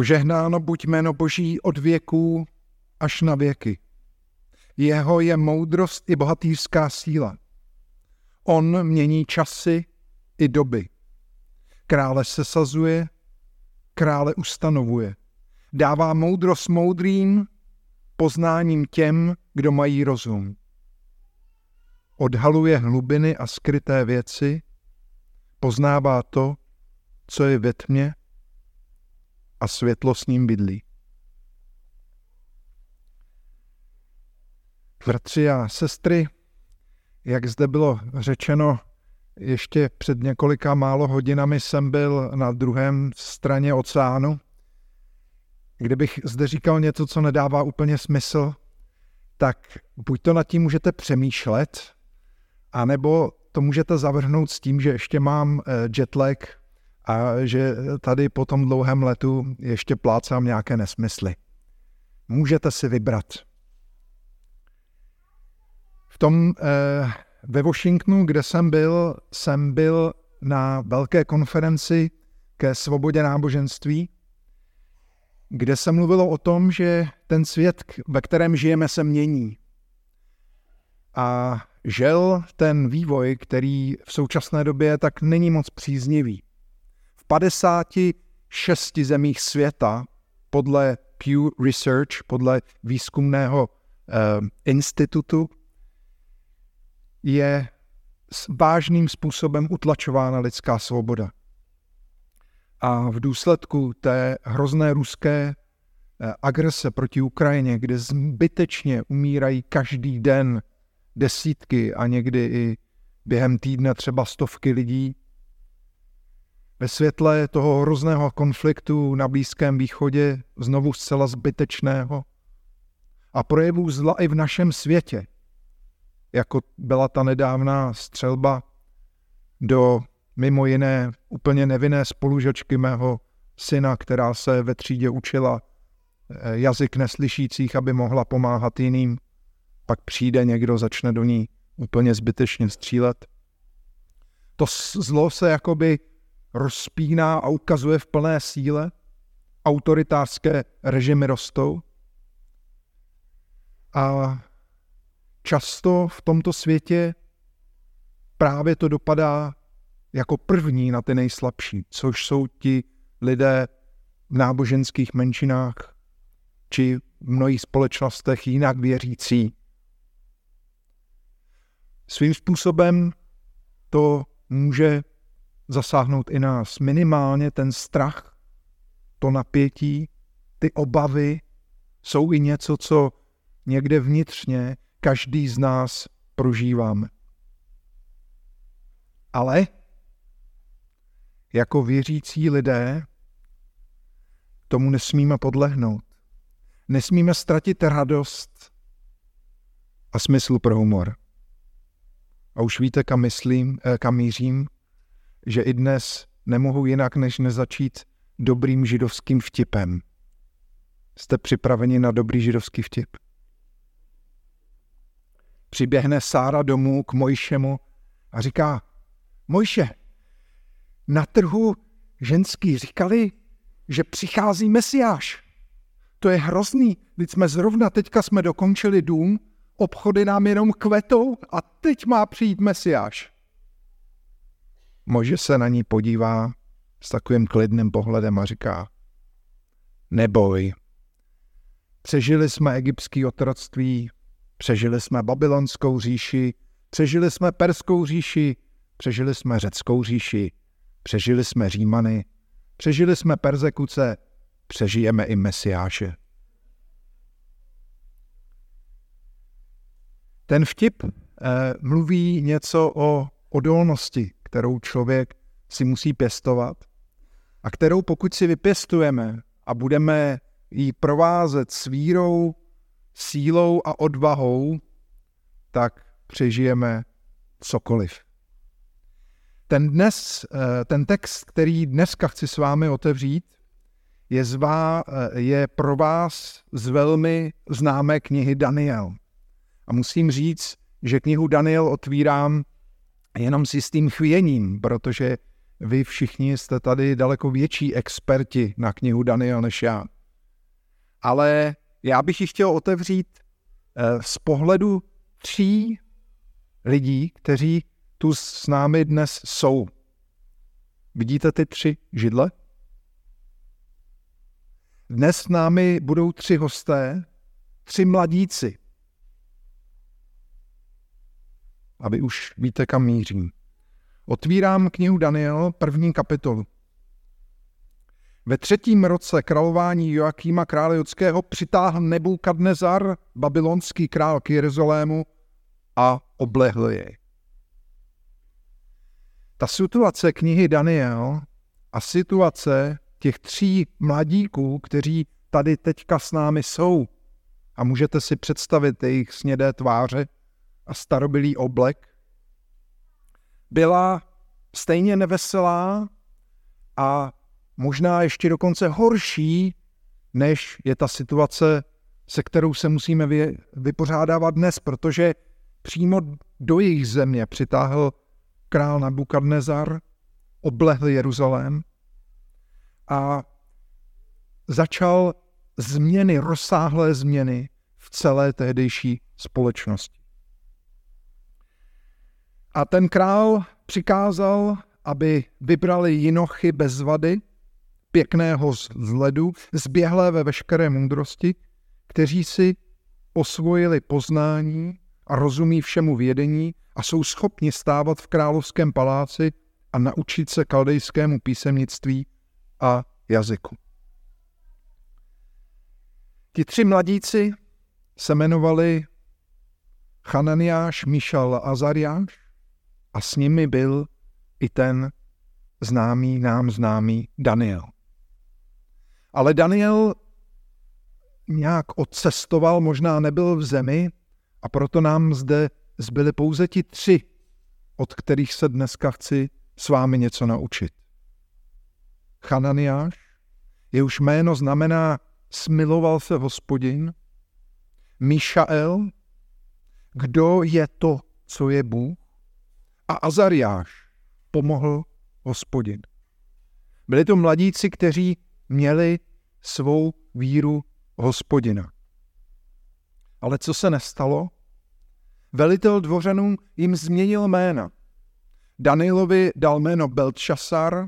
Požehnáno buď jméno Boží od věků až na věky. Jeho je moudrost i bohatýřská síla. On mění časy i doby. Krále sesazuje, krále ustanovuje. Dává moudrost moudrým, poznáním těm, kdo mají rozum. Odhaluje hlubiny a skryté věci, poznává to, co je ve tmě a světlo s ním bydlí. Bratři a sestry, jak zde bylo řečeno, ještě před několika málo hodinami jsem byl na druhém straně oceánu. Kdybych zde říkal něco, co nedává úplně smysl, tak buď to nad tím můžete přemýšlet, anebo to můžete zavrhnout s tím, že ještě mám eh, jetlag a že tady po tom dlouhém letu ještě plácám nějaké nesmysly. Můžete si vybrat. V tom eh, ve Washingtonu, kde jsem byl, jsem byl na velké konferenci ke svobodě náboženství, kde se mluvilo o tom, že ten svět, ve kterém žijeme, se mění. A žel ten vývoj, který v současné době tak není moc příznivý. V 56 zemích světa podle Pew Research, podle výzkumného eh, institutu, je vážným způsobem utlačována lidská svoboda. A v důsledku té hrozné ruské eh, agrese proti Ukrajině, kde zbytečně umírají každý den desítky a někdy i během týdne třeba stovky lidí, ve světle toho hrozného konfliktu na Blízkém východě, znovu zcela zbytečného, a projevů zla i v našem světě, jako byla ta nedávná střelba do mimo jiné úplně nevinné spolužačky mého syna, která se ve třídě učila eh, jazyk neslyšících, aby mohla pomáhat jiným. Pak přijde někdo, začne do ní úplně zbytečně střílet. To zlo se jakoby rozpíná a ukazuje v plné síle. Autoritářské režimy rostou. A často v tomto světě právě to dopadá jako první na ty nejslabší, což jsou ti lidé v náboženských menšinách či v mnohých společnostech jinak věřící. Svým způsobem to může zasáhnout i nás. Minimálně ten strach, to napětí, ty obavy jsou i něco, co někde vnitřně každý z nás prožíváme. Ale jako věřící lidé tomu nesmíme podlehnout. Nesmíme ztratit radost a smysl pro humor. A už víte, kam myslím, eh, kam mířím, že i dnes nemohu jinak, než nezačít dobrým židovským vtipem. Jste připraveni na dobrý židovský vtip? Přiběhne Sára domů k Mojšemu a říká, Mojše, na trhu ženský říkali, že přichází mesiáš. To je hrozný, teď jsme zrovna teďka jsme dokončili dům, obchody nám jenom kvetou a teď má přijít mesiáš. Može se na ní podívá s takovým klidným pohledem a říká, neboj, přežili jsme egyptský otroctví, přežili jsme babylonskou říši, přežili jsme perskou říši, přežili jsme řeckou říši, Přežili jsme Římany, přežili jsme persekuce, přežijeme i Mesiáše. Ten vtip eh, mluví něco o odolnosti, kterou člověk si musí pěstovat a kterou pokud si vypěstujeme a budeme ji provázet s vírou, sílou a odvahou, tak přežijeme cokoliv. Ten, dnes, eh, ten text, který dneska chci s vámi otevřít, je, zvá, eh, je pro vás z velmi známé knihy Daniel. A musím říct, že knihu Daniel otvírám jenom s jistým chvěním, protože vy všichni jste tady daleko větší experti na knihu Daniel než já. Ale já bych ji chtěl otevřít eh, z pohledu tří lidí, kteří tu s námi dnes jsou. Vidíte ty tři židle? Dnes s námi budou tři hosté, tři mladíci. A vy už víte, kam mířím. Otvírám knihu Daniel, první kapitolu. Ve třetím roce králování Joakýma krále Judského přitáhl Nebukadnezar, babylonský král k Jeruzalému a oblehl jej. Ta situace knihy Daniel a situace těch tří mladíků, kteří tady teďka s námi jsou, a můžete si představit jejich snědé tváře a starobilý oblek, byla stejně neveselá a možná ještě dokonce horší, než je ta situace, se kterou se musíme vypořádávat dnes, protože přímo do jejich země přitáhl král Nabukadnezar, oblehl Jeruzalém a začal změny, rozsáhlé změny v celé tehdejší společnosti. A ten král přikázal, aby vybrali jinochy bez vady, pěkného z ledu, zběhlé ve veškeré moudrosti, kteří si osvojili poznání a rozumí všemu vědení a jsou schopni stávat v královském paláci a naučit se kaldejskému písemnictví a jazyku. Ti tři mladíci se jmenovali Chananiáš, Mišal a Azariáš a s nimi byl i ten známý, nám známý Daniel. Ale Daniel nějak odcestoval, možná nebyl v zemi a proto nám zde zbyli pouze ti tři, od kterých se dneska chci s vámi něco naučit. Chananiáš, jehož jméno znamená smiloval se hospodin, Mišael, kdo je to, co je Bůh, a Azariáš, pomohl hospodin. Byli to mladíci, kteří měli svou víru hospodina. Ale co se nestalo? Velitel dvořanů jim změnil jména. Danielovi dal jméno Beltšasar,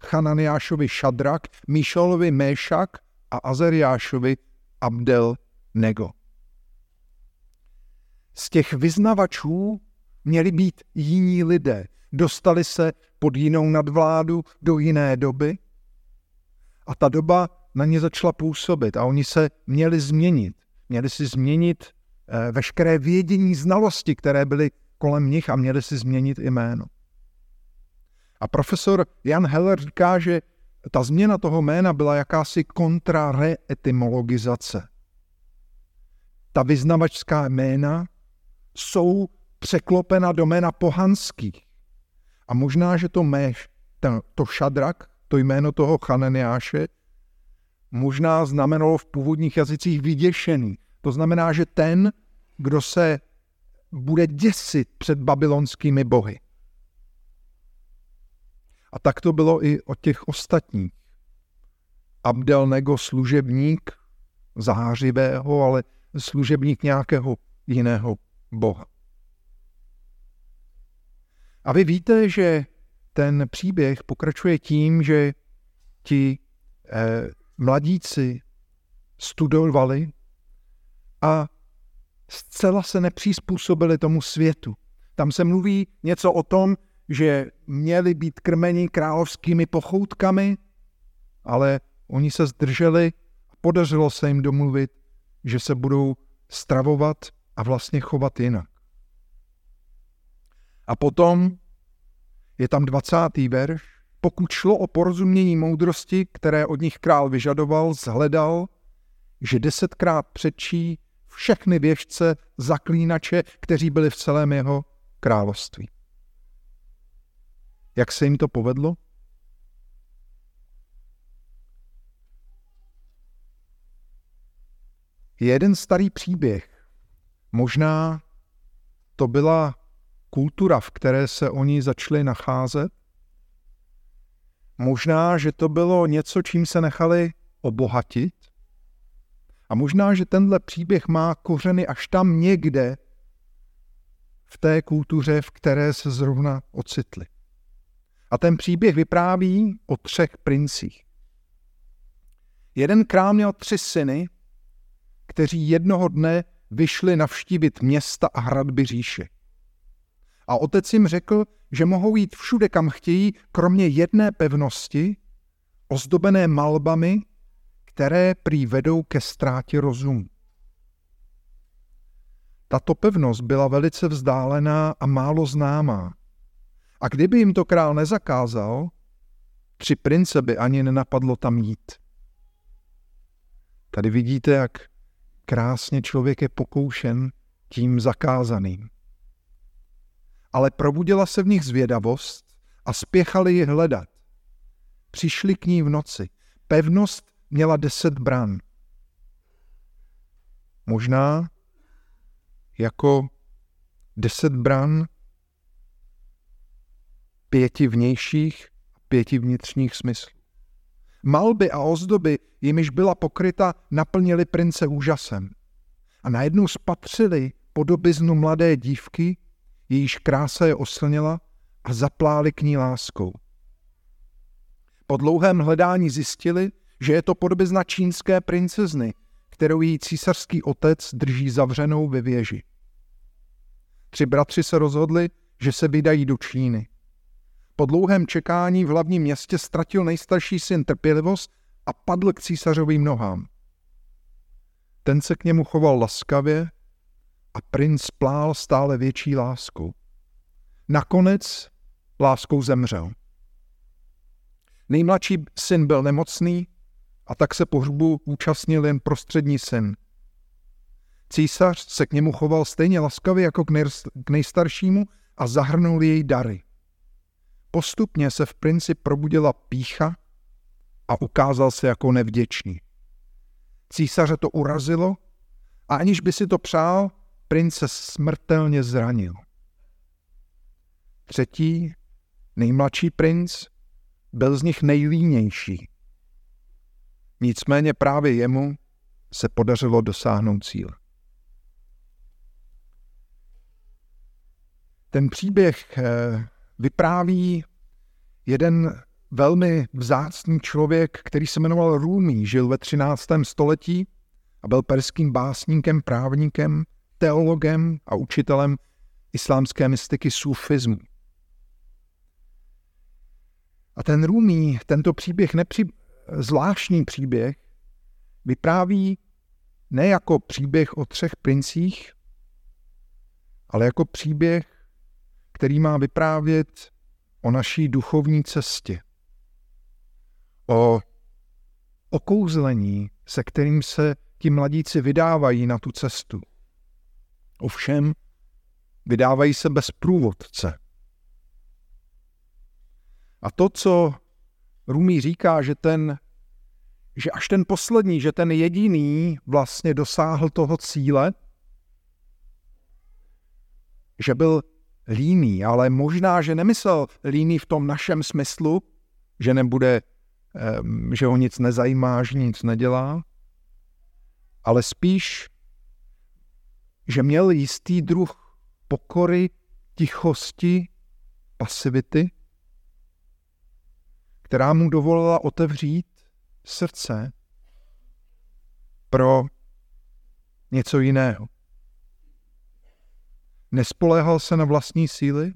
Chananiášovi Šadrak, Míšolovi Méšak a Azariášovi Abdel Nego. Z těch vyznavačů měli být jiní lidé. Dostali se pod jinou nadvládu do jiné doby a ta doba na ně začala působit a oni se měli změnit. Měli si změnit eh, veškeré vědění, znalosti, které byly kolem nich a měli si změnit jméno. A profesor Jan Heller říká, že ta změna toho jména byla jakási kontrareetymologizace. Ta vyznavačská jména jsou překlopena do jména pohanských. A možná, že to méš, ten, to šadrak, to jméno toho Chananiáše, možná znamenalo v původních jazycích vyděšený. To znamená, že ten, kdo se bude děsit před babylonskými bohy. A tak to bylo i od těch ostatních. Abdel Nego služebník zářivého, ale služebník nějakého jiného boha. A vy víte, že ten příběh pokračuje tím, že ti eh, mladíci studovali a zcela se nepřizpůsobili tomu světu. Tam se mluví něco o tom, že měli být krmeni královskými pochoutkami, ale oni se zdrželi a podařilo se jim domluvit, že se budou stravovat a vlastně chovat jinak. A potom je tam 20. verš. Pokud šlo o porozumění moudrosti, které od nich král vyžadoval, zhledal, že desetkrát přečí všechny věžce, zaklínače, kteří byli v celém jeho království. Jak se jim to povedlo? Je jeden starý příběh. Možná to byla kultura, v které se oni začali nacházet. Možná, že to bylo něco, čím se nechali obohatit. A možná, že tenhle příběh má kořeny až tam někde v té kultuře, v které se zrovna ocitli. A ten příběh vypráví o třech princích. Jeden král měl tři syny, kteří jednoho dne vyšli navštívit města a hradby říše. A otec jim řekl, že mohou jít všude, kam chtějí, kromě jedné pevnosti, ozdobené malbami, které prý vedou ke ztrátě rozumu. Tato pevnost byla velice vzdálená a málo známá. A kdyby jim to král nezakázal, tři prince by ani nenapadlo tam jít. Tady vidíte, jak krásně člověk je pokoušen tím zakázaným. Ale probudila se v nich zvědavost a spěchali ji hledat. Přišli k ní v noci. Pevnost měla deset bran. Možná jako deset bran pěti vnějších a pěti vnitřních smyslů. Malby a ozdoby, jimiž byla pokryta, naplnili prince úžasem. A najednou spatřili podobiznu mladé dívky, jejíž krása je oslnila a zapláli k ní láskou. Po dlouhém hledání zjistili, že je to podobizna čínské princezny, kterou její císařský otec drží zavřenou ve věži. Tři bratři se rozhodli, že se vydají do Číny. Po dlouhém čekání v hlavním městě ztratil nejstarší syn trpělivost a padl k císařovým nohám. Ten se k němu choval laskavě a princ plál stále větší láskou. Nakonec láskou zemřel. Nejmladší syn byl nemocný a tak se pohřbu účastnil jen prostřední syn. Císař se k němu choval stejně laskavě jako k nejstaršímu a zahrnul jej dary. Postupně se v princi probudila pícha a ukázal se jako nevděčný. Císaře to urazilo a aniž by si to přál, prince smrtelně zranil. Třetí, nejmladší princ, byl z nich nejlínější. Nicméně právě jemu se podařilo dosáhnout cíle. Ten příběh eh, vypráví jeden velmi vzácný člověk, který se jmenoval Rumi, žil ve 13. století a byl perským básníkem, právníkem, teologem a učitelem islámské mystiky sufismu. A ten Rumi, tento příběh, nepři... zvláštní příběh, vypráví ne jako příběh o třech princích, ale jako příběh který má vyprávět o naší duchovní cestě, o okouzlení, se kterým se ti mladíci vydávají na tu cestu. Ovšem, vydávají se bez průvodce. A to, co Rumí říká, že ten, že až ten poslední, že ten jediný vlastně dosáhl toho cíle, že byl líný, ale možná, že nemyslel líný v tom našem smyslu, že nebude, že ho nic nezajímá, že nic nedělá, ale spíš, že měl jistý druh pokory, tichosti, pasivity, která mu dovolila otevřít srdce pro něco jiného. Nespoléhal se na vlastní síly,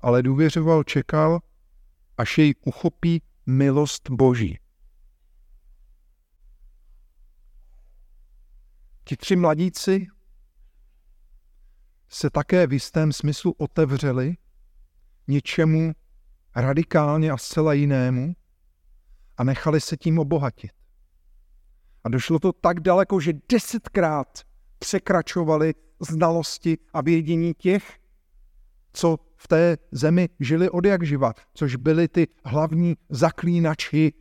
ale důvěřoval, čekal, až jej uchopí milost Boží. Ti tři mladíci se také v jistém smyslu otevřeli něčemu radikálně a zcela jinému a nechali se tím obohatit. A došlo to tak daleko, že desetkrát překračovali znalosti a vědění těch, co v té zemi žili od jak živa, což byli ty hlavní zaklínači,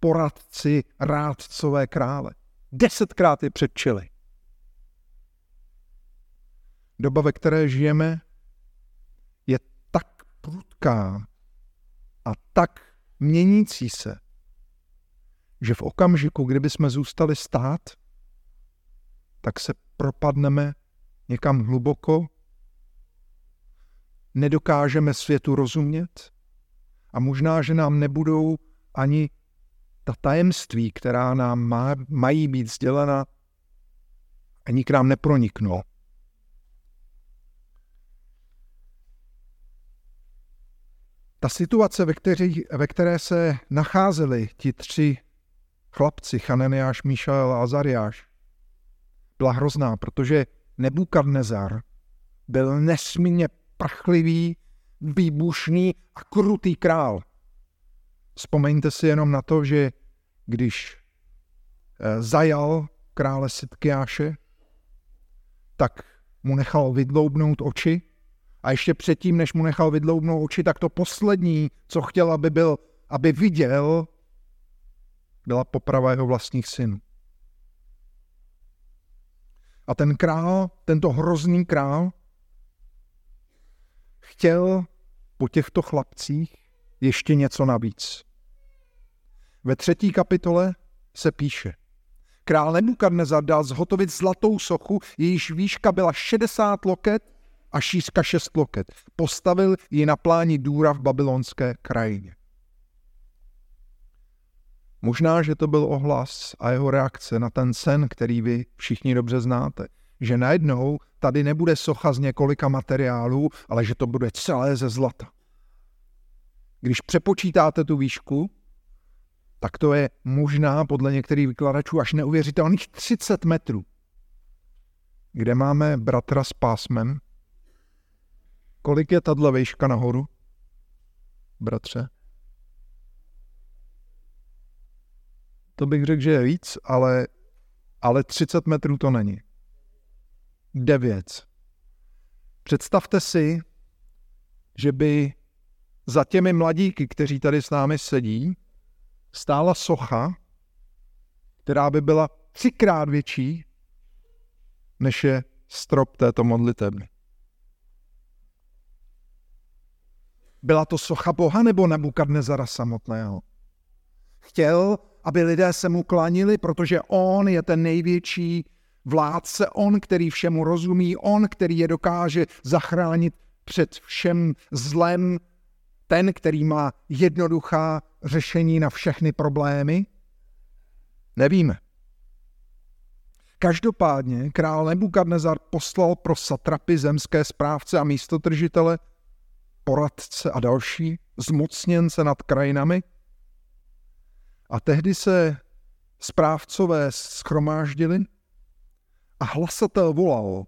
poradci, rádcové krále. Desetkrát je předčili. Doba, ve které žijeme, je tak prudká a tak měnící se, že v okamžiku, kdyby jsme zůstali stát, tak se propadneme někam hluboko, nedokážeme světu rozumět a možná, že nám nebudou ani ta tajemství, která nám má, mají být sdělena, ani k nám neproniknou. Ta situace, ve, který, ve které se nacházeli ti tři chlapci, Chananiáš, Míšael a Azariáš, byla hrozná, protože Nebukadnezar byl nesmírně prchlivý, výbušný a krutý král. Vzpomeňte si jenom na to, že když eh, zajal krále Sitkiáše, tak mu nechal vydloubnout oči a ještě předtím, než mu nechal vydloubnout oči, tak to poslední, co chtěl, aby byl, aby viděl, byla poprava jeho vlastních synů. A ten král, tento hrozný král, chtěl po těchto chlapcích ještě něco navíc. Ve třetí kapitole se píše, král Nebukadnezar dal zhotovit zlatou sochu, jejíž výška byla 60 loket a šířka 6 loket. Postavil ji na pláni důra v babylonské krajině. Možná, že to byl ohlas a jeho reakce na ten sen, který vy všichni dobře znáte. Že najednou tady nebude socha z několika materiálů, ale že to bude celé ze zlata. Když přepočítáte tu výšku, tak to je možná podle některých vykladačů až neuvěřitelných 30 metrů. Kde máme bratra s pásmem? Kolik je tato výška nahoru, bratře? To bych řekl, že je víc, ale, ale 30 metrů to není. 9. Představte si, že by za těmi mladíky, kteří tady s námi sedí, stála socha, která by byla třikrát větší, než je strop této modlitebny. Byla to socha Boha nebo Nebukadnezara samotného? Chtěl, aby lidé se mu klanili, protože on je ten největší vládce, on, který všemu rozumí, on, který je dokáže zachránit před všem zlem, ten, který má jednoduchá řešení na všechny problémy? Nevíme. Každopádně král Nebukadnezar poslal pro satrapy, zemské správce a místotržitele, poradce a další, zmocněnce nad krajinami. A tehdy se správcové schromáždili a hlasatel volal,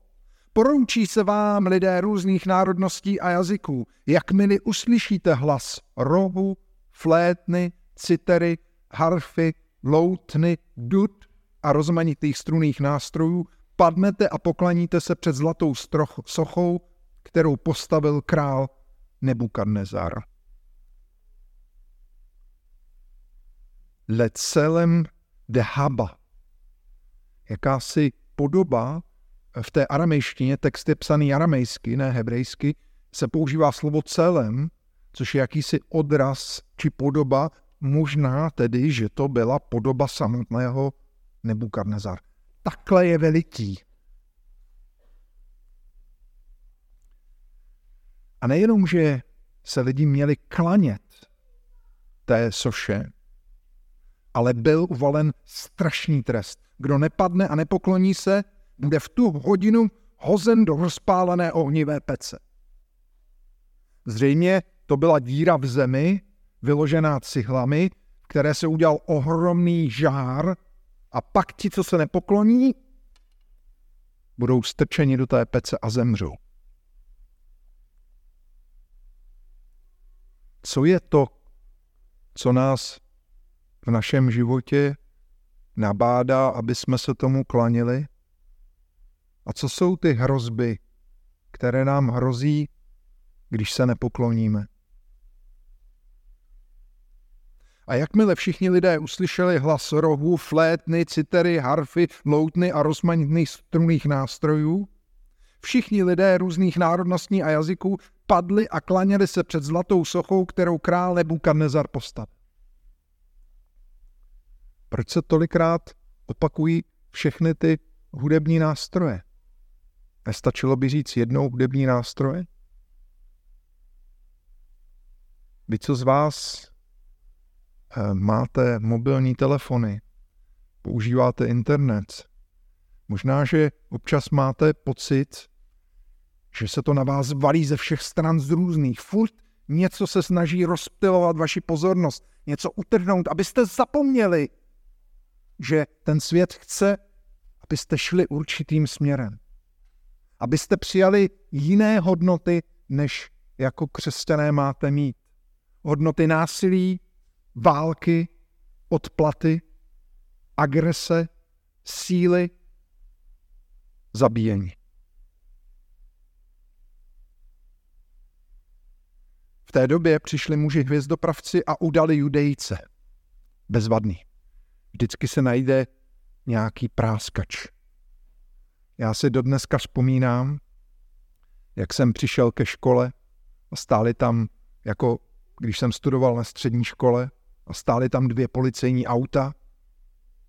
Poroučí se vám lidé různých národností a jazyků, jakmile uslyšíte hlas rohu, flétny, citery, harfy, loutny, dud a rozmanitých struných nástrojů, padnete a poklaníte se před zlatou stroch, sochou, kterou postavil král Nebukadnezar. Lecelem de Haba, jakási podoba v té aramejštině, text je psaný aramejsky, ne hebrejsky, se používá slovo celem, což je jakýsi odraz či podoba, možná tedy, že to byla podoba samotného Nebukadnezar. Takhle je veliký. A nejenom, že se lidi měli klanět té soše, ale byl uvalen strašný trest. Kdo nepadne a nepokloní se, bude v tu hodinu hozen do rozpálené ohnivé pece. Zřejmě to byla díra v zemi, vyložená cihlami, v které se udělal ohromný žár a pak ti, co se nepokloní, budou strčeni do té pece a zemřou. Co je to, co nás v našem životě nabádá, aby jsme se tomu klanili? A co jsou ty hrozby, které nám hrozí, když se nepokloníme? A jakmile všichni lidé uslyšeli hlas rohů, flétny, citery, harfy, loutny a rozmanitných strunných nástrojů, všichni lidé různých národností a jazyků padli a klaněli se před zlatou sochou, kterou král Nebukadnezar postavil. Proč se tolikrát opakují všechny ty hudební nástroje? Nestačilo by říct jednou hudební nástroje? Vy, co z vás eh, máte mobilní telefony, používáte internet, možná, že občas máte pocit, že se to na vás valí ze všech stran z různých. Furt něco se snaží rozptilovat vaši pozornost, něco utrhnout, abyste zapomněli, že ten svět chce, abyste šli určitým směrem. Abyste přijali jiné hodnoty, než jako křesťané máte mít. Hodnoty násilí, války, odplaty, agrese, síly, zabíjení. V té době přišli muži hvězdopravci a udali judejce. Bezvadný. Vždycky se najde nějaký práskač. Já si dodneska vzpomínám, jak jsem přišel ke škole a stáli tam, jako když jsem studoval na střední škole, a stáli tam dvě policejní auta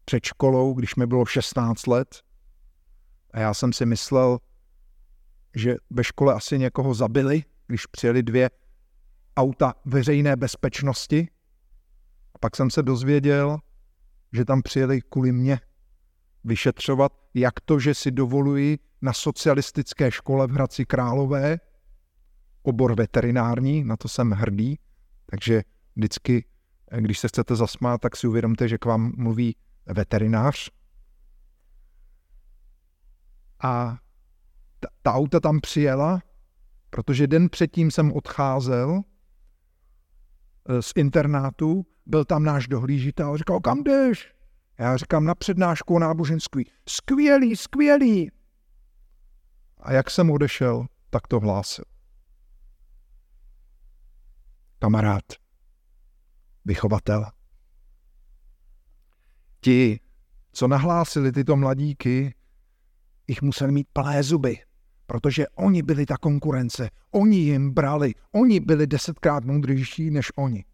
před školou, když mi bylo 16 let. A já jsem si myslel, že ve škole asi někoho zabili, když přijeli dvě auta veřejné bezpečnosti. A pak jsem se dozvěděl, že tam přijeli kvůli mě vyšetřovat, jak to, že si dovoluji na socialistické škole v Hradci Králové, obor veterinární, na to jsem hrdý, takže vždycky, když se chcete zasmát, tak si uvědomte, že k vám mluví veterinář. A ta, ta auta tam přijela, protože den předtím jsem odcházel z internátu, byl tam náš dohlížitel, říkal, kam jdeš? Já říkám, na přednášku o náboženství. Skvělý, skvělý. A jak jsem odešel, tak to hlásil. Kamarád, vychovatel. Ti, co nahlásili tyto mladíky, jich museli mít plné zuby protože oni byli ta konkurence, oni jim brali, oni byli desetkrát moudřejší než oni.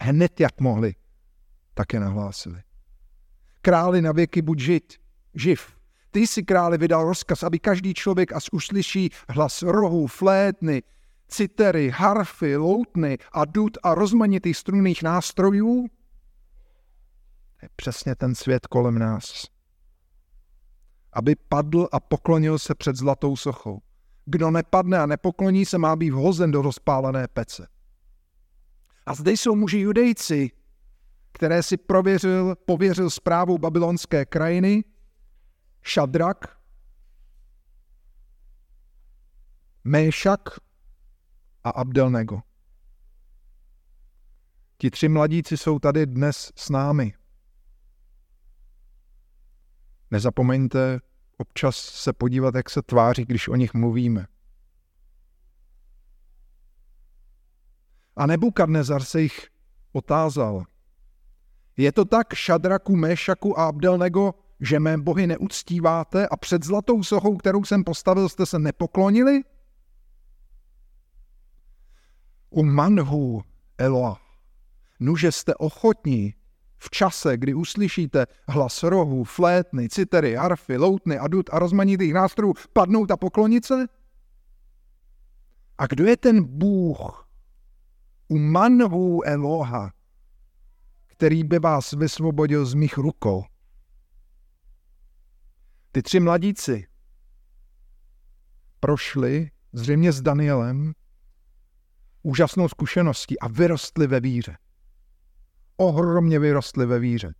Hned jak mohli, tak je nahlásili. Králi na věky buď žít, živ. Ty si králi vydal rozkaz, aby každý člověk, až uslyší hlas rohu, flétny, citery, harfy, loutny a dud a rozmanitých strunných nástrojů, je přesně ten svět kolem nás aby padl a poklonil se před zlatou sochou. Kdo nepadne a nepokloní se, má být vhozen do rozpálené pece. A zde jsou muži judejci, které si prověřil, pověřil zprávou babylonské krajiny, Šadrak, Méšak a Abdelnego. Ti tři mladíci jsou tady dnes s námi. Nezapomeňte občas se podívat, jak se tváří, když o nich mluvíme. A Nebukadnezar se jich otázal. Je to tak, Šadraku, Méšaku a Abdelnego, že mé bohy neuctíváte a před zlatou sochou, kterou jsem postavil, jste se nepoklonili? U manhu Eloa, nuže jste ochotní v čase, kdy uslyšíte hlas rohu, flétny, citery, harfy, loutny a dud a rozmanitých nástrojů padnout a poklonit se? A kdo je ten Bůh u manhu Eloha, který by vás vysvobodil z mých rukou? Ty tři mladíci prošli zřejmě s Danielem úžasnou zkušeností a vyrostli ve víře ohromně vyrostli ve víře.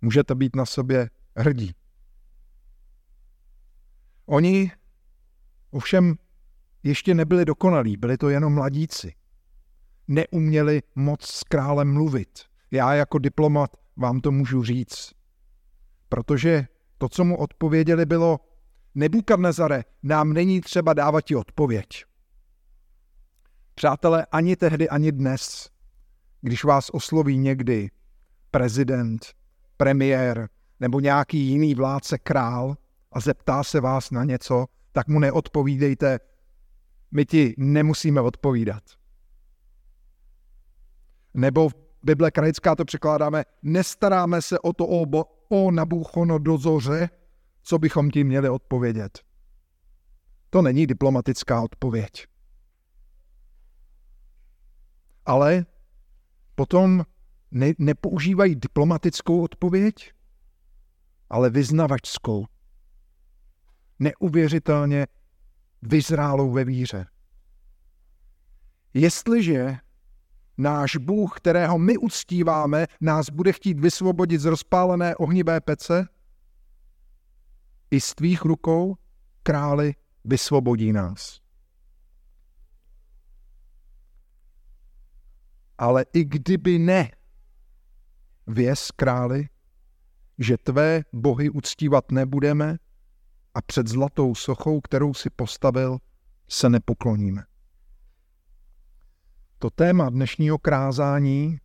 Můžete být na sobě hrdí. Oni ovšem ještě nebyli dokonalí, byli to jenom mladíci. Neuměli moc s králem mluvit. Já jako diplomat vám to můžu říct. Protože to, co mu odpověděli, bylo Nebukadnezare, nám není třeba dávat ti odpověď. Přátelé, ani tehdy, ani dnes když vás osloví někdy prezident, premiér nebo nějaký jiný vládce král a zeptá se vás na něco, tak mu neodpovídejte, my ti nemusíme odpovídat. Nebo Bible krajická to překládáme, nestaráme se o to o, o Nabuchono dozoře, co bychom tím měli odpovědět. To není diplomatická odpověď. Ale potom ne, nepoužívají diplomatickou odpověď, ale vyznavačskou. Neuvěřitelně vyzrálou ve víře. Jestliže náš Bůh, kterého my uctíváme, nás bude chtít vysvobodit z rozpálené ohnivé pece, i z tvých rukou, králi, vysvobodí nás. Ale i kdyby ne, věz králi, že tvé bohy uctívat nebudeme a před zlatou sochou, kterou si postavil, se nepokloníme. To téma dnešního krázání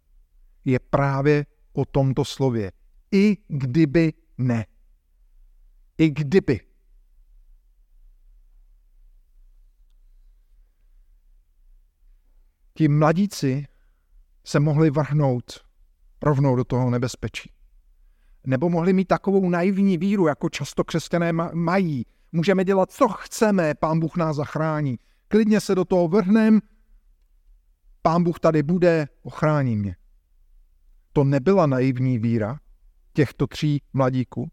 je právě o tomto slově. I kdyby ne. I kdyby. Ti mladíci se mohli vrhnout rovnou do toho nebezpečí. Nebo mohli mít takovou naivní víru, jako často křesťané mají. Můžeme dělat, co chceme, pán Bůh nás zachrání. Klidně se do toho vrhnem, pán Bůh tady bude, ochrání mě. To nebyla naivní víra těchto tří mladíků.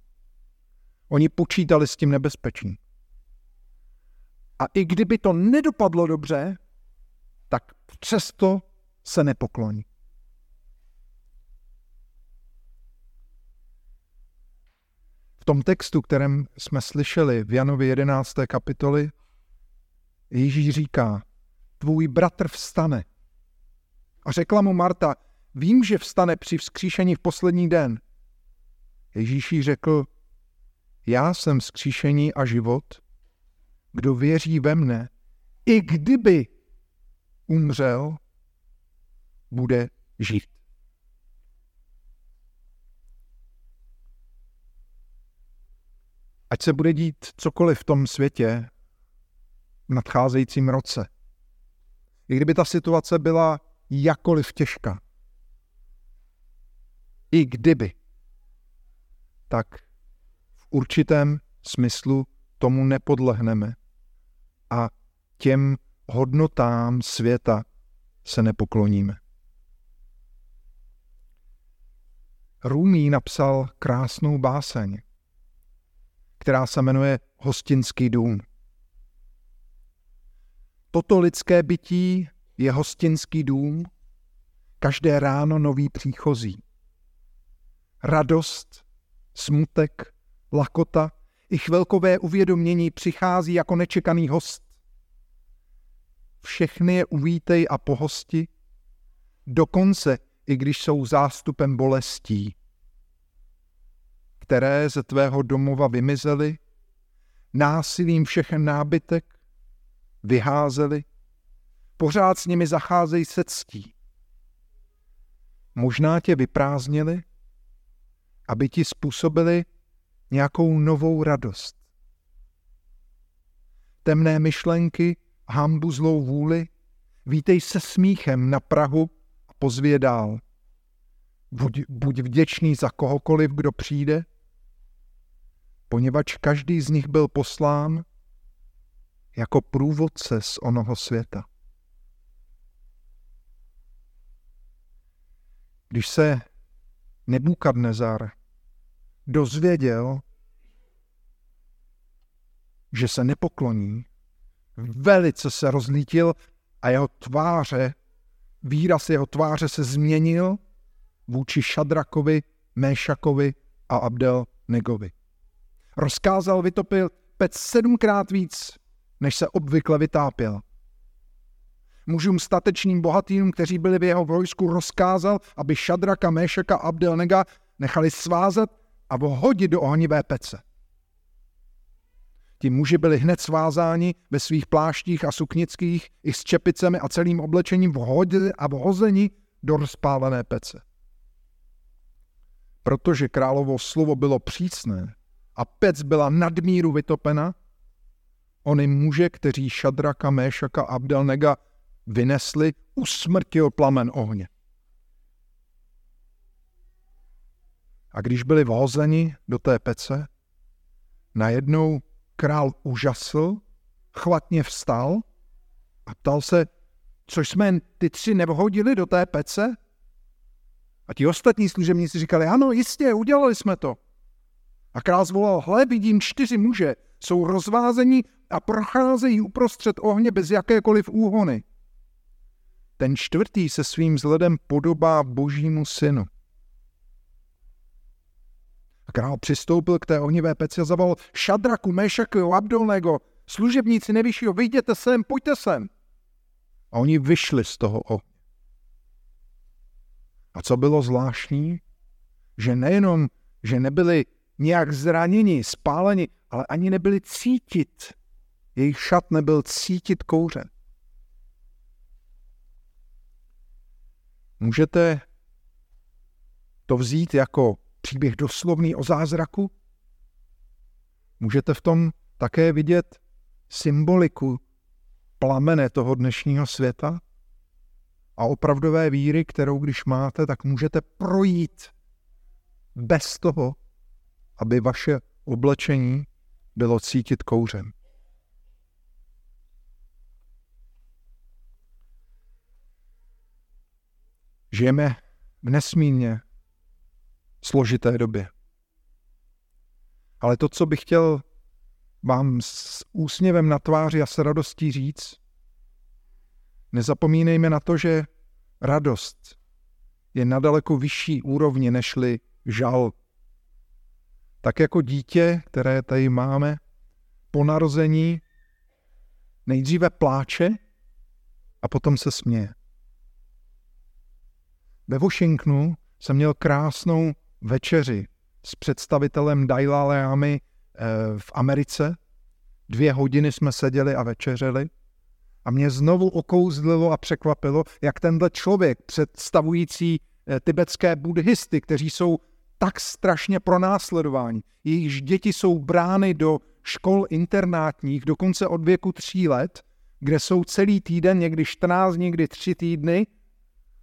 Oni počítali s tím nebezpečím. A i kdyby to nedopadlo dobře, tak přesto se nepokloní. V tom textu, kterém jsme slyšeli v Janovi 11. kapitoli, Ježíš říká, tvůj bratr vstane. A řekla mu Marta, vím, že vstane při vzkříšení v poslední den. Ježíš jí řekl, já jsem vzkříšení a život. Kdo věří ve mne, i kdyby umřel, bude žít. Ať se bude dít cokoliv v tom světě v nadcházejícím roce. I kdyby ta situace byla jakoliv těžká. I kdyby. Tak v určitém smyslu tomu nepodlehneme a těm hodnotám světa se nepokloníme. Rumi napsal krásnou báseň, která se jmenuje Hostinský dům. Toto lidské bytí je hostinský dům, každé ráno nový příchozí. Radost, smutek, lakota i chvilkové uvědomění přichází jako nečekaný host. Všechny je uvítej a pohosti, dokonce i když jsou zástupem bolestí, které ze tvého domova vymizely, násilím všechen nábytek vyházeli, pořád s nimi zacházejí se ctí. Možná tě vyprázdnili, aby ti způsobili nějakou novou radost. Temné myšlenky, hambu zlou vůli, vítej se smíchem na Prahu pozvě dál. Buď, buď vděčný za kohokoliv, kdo přijde, poněvadž každý z nich byl poslán jako průvodce z onoho světa. Když se Nebukadnezar dozvěděl, že se nepokloní, velice se rozlítil a jeho tváře, výraz jeho tváře se změnil vůči Šadrakovi, Méšakovi a Abdel Negovi. Rozkázal vytopil pec sedmkrát víc, než se obvykle vytápěl. Mužům statečným bohatým, kteří byli v jeho vojsku, rozkázal, aby Šadraka, Méšaka a Abdelnega nechali svázat a vhodit do ohnivé pece. Ti muži byli hned svázáni ve svých pláštích a suknických i s čepicemi a celým oblečením vhodili a vhozeni do rozpálené pece. Protože královo slovo bylo přísné a pec byla nadmíru vytopena, Ony muže, kteří Šadraka, Méšaka a Abdelnega vynesli, usmrtil plamen ohně. A když byli vhozeni do té pece, najednou král užasl, chvatně vstal a ptal se, což jsme ty tři nevhodili do té pece? A ti ostatní služebníci říkali, ano, jistě, udělali jsme to. A král zvolal, hle, vidím čtyři muže, jsou rozvázení a procházejí uprostřed ohně bez jakékoliv úhony. Ten čtvrtý se svým vzhledem podobá božímu synu. Král přistoupil k té ohnivé peci a zavolal Šadraku, Mešaku, Abdolnego, služebníci nevyššího, vyjděte sem, pojďte sem. A oni vyšli z toho ohně. A co bylo zvláštní? Že nejenom, že nebyli nějak zraněni, spáleni, ale ani nebyli cítit. Jejich šat nebyl cítit kouře. Můžete to vzít jako příběh doslovný o zázraku? Můžete v tom také vidět symboliku plamene toho dnešního světa a opravdové víry, kterou když máte, tak můžete projít bez toho, aby vaše oblečení bylo cítit kouřem. Žijeme v nesmírně složité době. Ale to, co bych chtěl vám s úsměvem na tváři a s radostí říct, nezapomínejme na to, že radost je na daleko vyšší úrovni nežli žal. Tak jako dítě, které tady máme, po narození nejdříve pláče a potom se směje. Ve Washingtonu jsem měl krásnou večeři s představitelem Dalai Lamy eh, v Americe. Dvě hodiny jsme seděli a večeřeli. A mě znovu okouzlilo a překvapilo, jak tenhle člověk, představující eh, tibetské buddhisty, kteří jsou tak strašně pronásledováni. Jejichž děti jsou brány do škol internátních, dokonce od věku tří let, kde jsou celý týden, někdy 14, někdy tři týdny,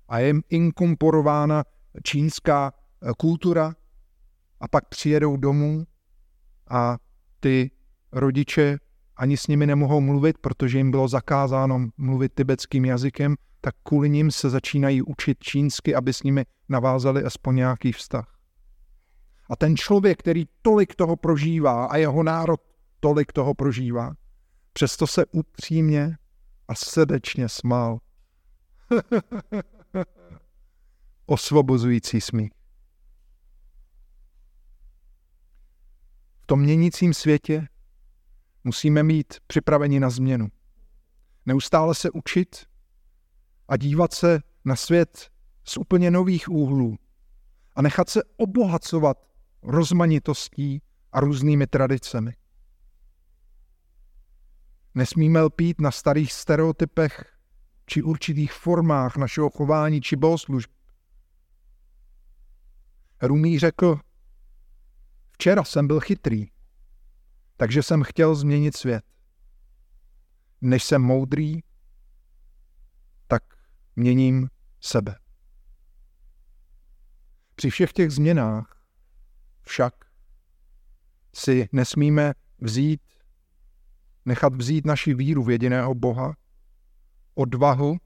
a je jim inkorporována čínská kultura a pak přijedou domů a ty rodiče ani s nimi nemohou mluvit, protože jim bylo zakázáno mluvit tibetským jazykem, tak kvůli nim se začínají učit čínsky, aby s nimi navázali aspoň nějaký vztah. A ten člověk, který tolik toho prožívá a jeho národ tolik toho prožívá, přesto se upřímně a srdečně smál. osvobozující smích. Tom měnícím světě musíme mít připraveni na změnu. Neustále se učit a dívat se na svět z úplně nových úhlů a nechat se obohacovat rozmanitostí a různými tradicemi. Nesmíme lpít na starých stereotypech či určitých formách našeho chování či bohoslužby. Rumí řekl, včera jsem byl chytrý, takže jsem chtěl změnit svět. Než jsem moudrý, tak měním sebe. Při všech těch změnách však si nesmíme vzít, nechat vzít naši víru v jediného Boha, odvahu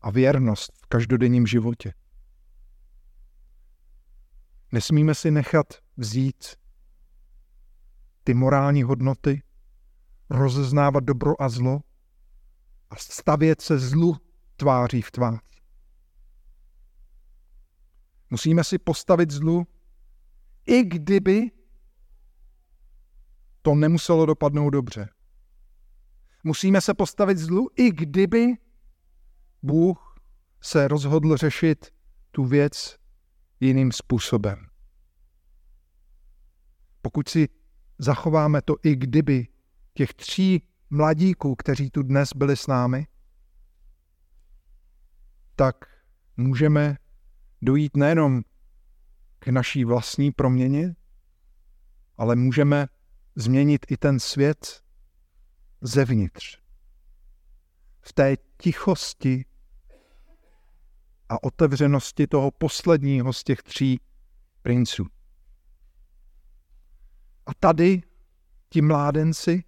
a věrnost v každodenním životě. Nesmíme si nechat vzít ty morální hodnoty, rozeznávat dobro a zlo a stavět se zlu tváří v tvář. Musíme si postavit zlu, i kdyby to nemuselo dopadnout dobře. Musíme se postavit zlu, i kdyby Bůh se rozhodl řešit tu věc jiným způsobem. Pokud si zachováme to i kdyby těch tří mladíků, kteří tu dnes byli s námi, tak můžeme dojít nejenom k naší vlastní proměně, ale můžeme změnit i ten svět zevnitř. V té tichosti a otevřenosti toho posledního z těch tří princů. A tady ti mládenci,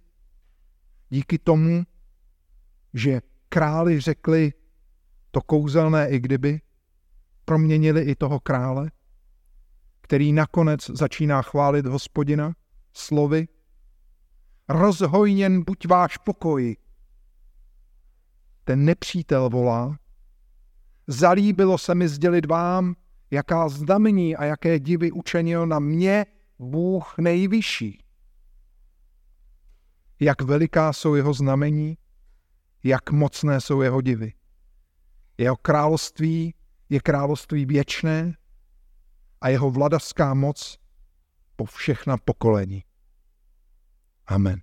díky tomu, že králi řekli to kouzelné i kdyby, proměnili i toho krále, který nakonec začíná chválit hospodina slovy Rozhojněn buď váš pokoj. Ten nepřítel volá, zalíbilo se mi sdělit vám, jaká znamení a jaké divy učenil na mě Bůh nejvyšší. Jak veliká jsou jeho znamení, jak mocné jsou jeho divy. Jeho království je království věčné a jeho vladařská moc po všechna pokolení. Amen.